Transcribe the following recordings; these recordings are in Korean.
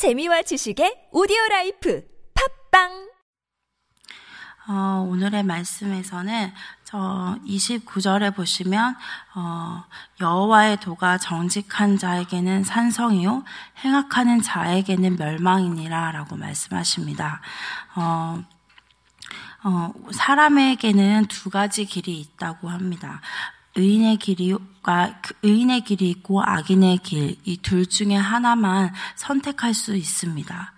재미와 지식의 오디오 라이프 팟빵 어, 오늘의 말씀에서는 저 29절에 보시면 어, 여호와의 도가 정직한 자에게는 산성이요 행악하는 자에게는 멸망이니라라고 말씀하십니다. 어, 어, 사람에게는 두 가지 길이 있다고 합니다. 의인의 길이가 그 의인의 길이 있고 악인의 길 이 둘 중에 하나만 선택할 수 있습니다.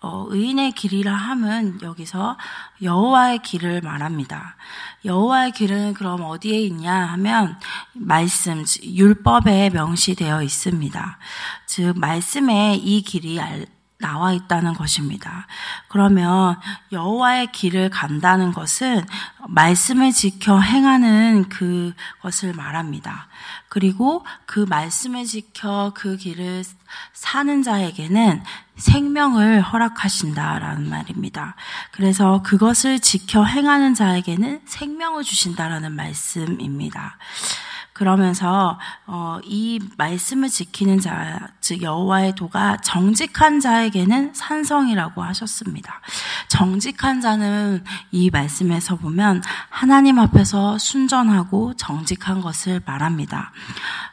어, 의인의 길이라 함은 여기서 여호와의 길을 말합니다. 여호와의 길은 그럼 어디에 있냐 하면 말씀 율법에 명시되어 있습니다. 즉 말씀에 이 길이 나와 있다는 것입니다. 그러면 여호와의 길을 간다는 것은 말씀을 지켜 행하는 그것을 말합니다. 그리고 그 말씀을 지켜 그 길을 사는 자에게는 생명을 허락하신다라는 말입니다. 그래서 그것을 지켜 행하는 자에게는 생명을 주신다라는 말씀입니다. 그러면서 어, 이 말씀을 지키는 자, 즉 여호와의 도가 정직한 자에게는 산성이라고 하셨습니다. 정직한 자는 이 말씀에서 보면 하나님 앞에서 순전하고 정직한 것을 말합니다.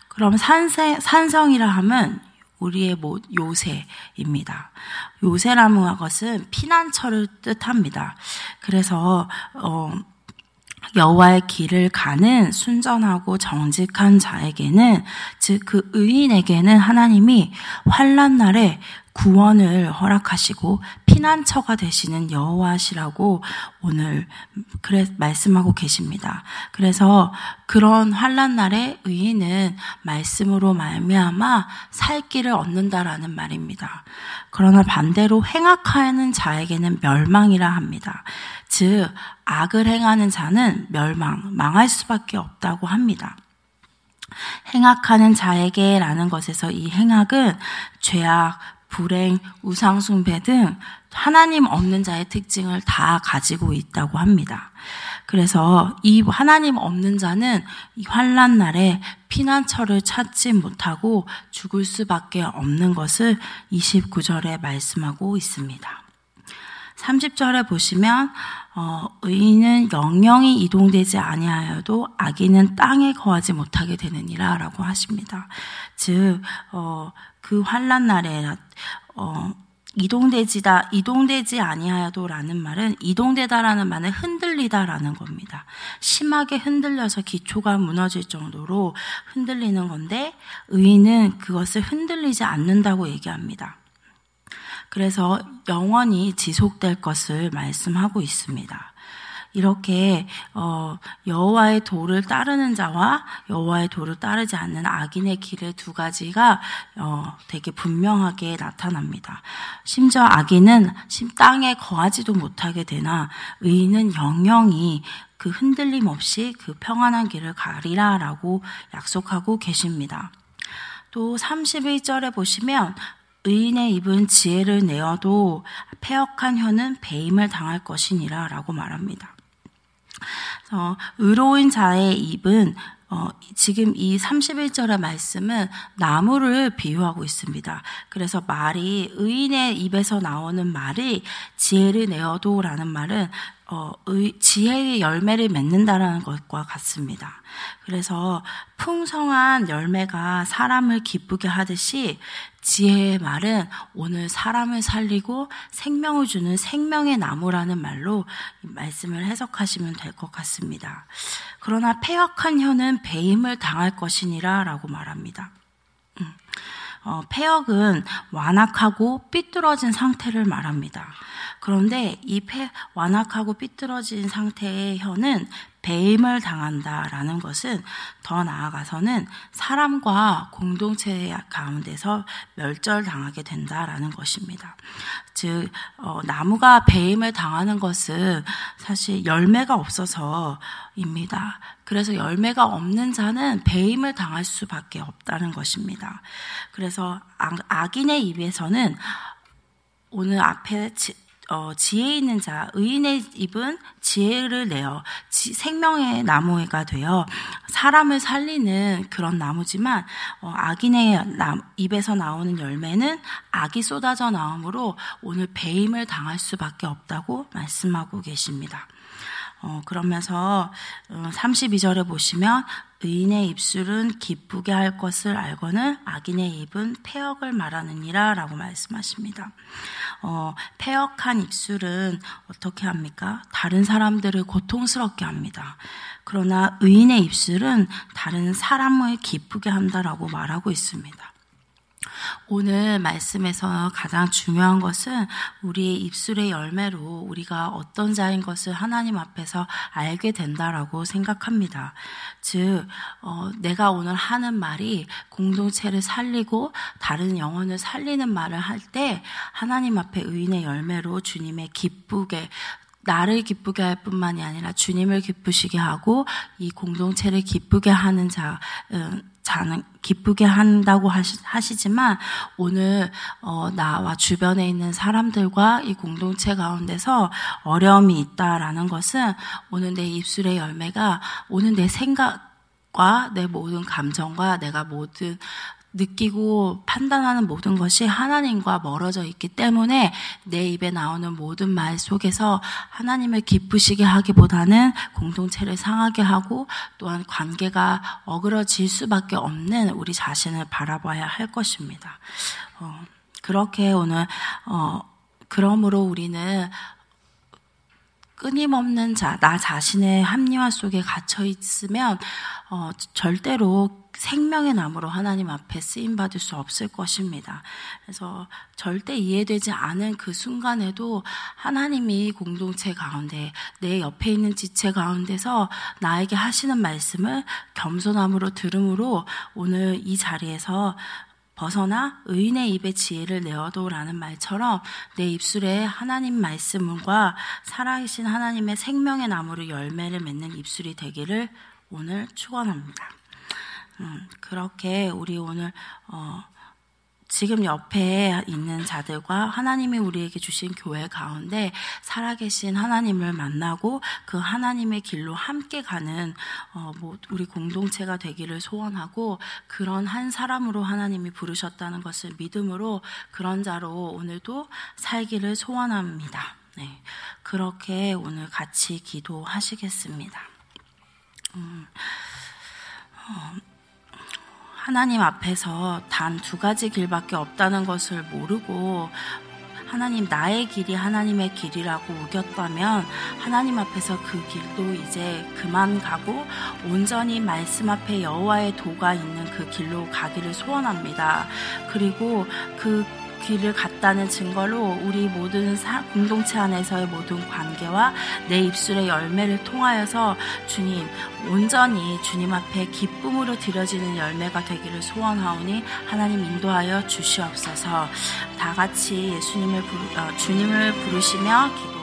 그럼 산세, 산성이라 함은 우리의 뭐 요새입니다. 요새라는 것은 피난처를 뜻합니다. 그래서 어, 여호와의 길을 가는 순전하고 정직한 자에게는 즉 그 의인에게는 하나님이 환란 날에 구원을 허락하시고 피난처가 되시는 여호와시라고 오늘 그래 말씀하고 계십니다. 그래서 그런 환란 날에 의인은 말씀으로 말미암아 살 길을 얻는다라는 말입니다. 그러나 반대로 행악하는 자에게는 멸망이라 합니다. 즉 악을 행하는 자는 멸망, 망할 수밖에 없다고 합니다. 행악하는 자에게라는 것에서 이 행악은 죄악, 불행, 우상숭배 등 하나님 없는 자의 특징을 다 가지고 있다고 합니다. 그래서 이 하나님 없는 자는 이 환란 날에 피난처를 찾지 못하고 죽을 수밖에 없는 것을 29절에 말씀하고 있습니다. 30절에 보시면 어, 의인은 영영이 이동되지 아니하여도 악인은 땅에 거하지 못하게 되느니라라고 하십니다. 즉, 어, 그 환란 날에 어, 이동되지다 이동되지 아니하여도라는 말은 이동되다라는 말은 흔들리다라는 겁니다. 심하게 흔들려서 기초가 무너질 정도로 흔들리는 건데 의인은 그것을 흔들리지 않는다고 얘기합니다. 그래서 영원히 지속될 것을 말씀하고 있습니다. 이렇게 어, 여호와의 도를 따르는 자와 여호와의 도를 따르지 않는 악인의 길의 두 가지가 어, 되게 분명하게 나타납니다. 심지어 악인은 땅에 거하지도 못하게 되나 의인은 영영이 그 흔들림 없이 그 평안한 길을 가리라라고 약속하고 계십니다. 또 31절에 보시면 의인의 입은 지혜를 내어도 폐역한 혀는 배임을 당할 것이니라 라고 말합니다. 어, 의로운 자의 입은 어, 지금 이 31절의 말씀은 나무를 비유하고 있습니다. 그래서 말이 의인의 입에서 나오는 말이 지혜를 내어도라는 말은 어, 의, 지혜의 열매를 맺는다라는 것과 같습니다. 그래서 풍성한 열매가 사람을 기쁘게 하듯이 지혜의 말은 오늘 사람을 살리고 생명을 주는 생명의 나무라는 말로 말씀을 해석하시면 될 것 같습니다. 그러나 폐역한 혀는 배임을 당할 것이니라 라고 말합니다. 음. 어, 폐역은 완악하고 삐뚤어진 상태를 말합니다. 그런데 이 폐, 완악하고 삐뚤어진 상태의 혀는 배임을 당한다라는 것은 더 나아가서는 사람과 공동체 가운데서 멸절당하게 된다라는 것입니다. 즉 어, 나무가 배임을 당하는 것은 사실 열매가 없어서입니다. 그래서 열매가 없는 자는 배임을 당할 수밖에 없다는 것입니다. 그래서 악인의 입에서는 오늘 앞에 어, 지혜 있는 자, 의인의 입은 지혜를 내어 지, 생명의 나무가 되어 사람을 살리는 그런 나무지만 어, 악인의 나, 입에서 나오는 열매는 악이 쏟아져 나오므로 오늘 배임을 당할 수밖에 없다고 말씀하고 계십니다. 어, 그러면서 32절에 어, 보시면 의인의 입술은 기쁘게 할 것을 알거늘 악인의 입은 폐역을 말하느니라 라고 말씀하십니다. 어, 폐역한 입술은 어떻게 합니까? 다른 사람들을 고통스럽게 합니다. 그러나 의인의 입술은 다른 사람을 기쁘게 한다라고 말하고 있습니다. 오늘 말씀에서 가장 중요한 것은 우리의 입술의 열매로 우리가 어떤 자인 것을 하나님 앞에서 알게 된다라고 생각합니다. 즉, 어, 내가 오늘 하는 말이 공동체를 살리고 다른 영혼을 살리는 말을 할 때 하나님 앞에 의인의 열매로 주님의 기쁘게 나를 기쁘게 할 뿐만이 아니라 주님을 기쁘시게 하고 이 공동체를 기쁘게 하는 자, 음, 자는 기쁘게 한다고 하시, 지만 오늘 어, 나와 주변에 있는 사람들과 이 공동체 가운데서 어려움이 있다라는 것은 오늘 내 입술의 열매가 오늘 내 생각 과 내 모든 감정과 내가 모든 느끼고 판단하는 모든 것이 하나님과 멀어져 있기 때문에 내 입에 나오는 모든 말 속에서 하나님을 기쁘시게 하기보다는 공동체를 상하게 하고 또한 관계가 어그러질 수밖에 없는 우리 자신을 바라봐야 할 것입니다. 어, 그렇게 오늘 어, 그러므로 우리는 끊임없는 자, 나 자신의 합리화 속에 갇혀 있으면 어, 절대로 생명의 나무로 하나님 앞에 쓰임 받을 수 없을 것입니다. 그래서 절대 이해되지 않은 그 순간에도 하나님이 공동체 가운데 내 옆에 있는 지체 가운데서 나에게 하시는 말씀을 겸손함으로 들음으로 오늘 이 자리에서 벗어나 의인의 입에 지혜를 내어도라는 말처럼 내 입술에 하나님 말씀과 살아계신 하나님의 생명의 나무를 열매를 맺는 입술이 되기를 오늘 축원합니다. 음, 그렇게 우리 오늘 어, 지금 옆에 있는 자들과 하나님이 우리에게 주신 교회 가운데 살아계신 하나님을 만나고 그 하나님의 길로 함께 가는 어, 뭐 우리 공동체가 되기를 소원하고 그런 한 사람으로 하나님이 부르셨다는 것을 믿음으로 그런 자로 오늘도 살기를 소원합니다. 네, 그렇게 오늘 같이 기도하시겠습니다. 음, 어, 하나님 앞에서 단 두 가지 길밖에 없다는 것을 모르고 하나님 나의 길이 하나님의 길이라고 우겼다면 하나님 앞에서 그 길도 이제 그만 가고 온전히 말씀 앞에 여호와의 도가 있는 그 길로 가기를 소원합니다. 그리고 그 길을 갔다는 증거로 우리 모든 공동체 안에서의 모든 관계와 내 입술의 열매를 통하여서 주님 온전히 주님 앞에 기쁨으로 드려지는 열매가 되기를 소원하오니 하나님 인도하여 주시옵소서. 다 같이 예수님을 부르, 어, 주님을 부르시며 기도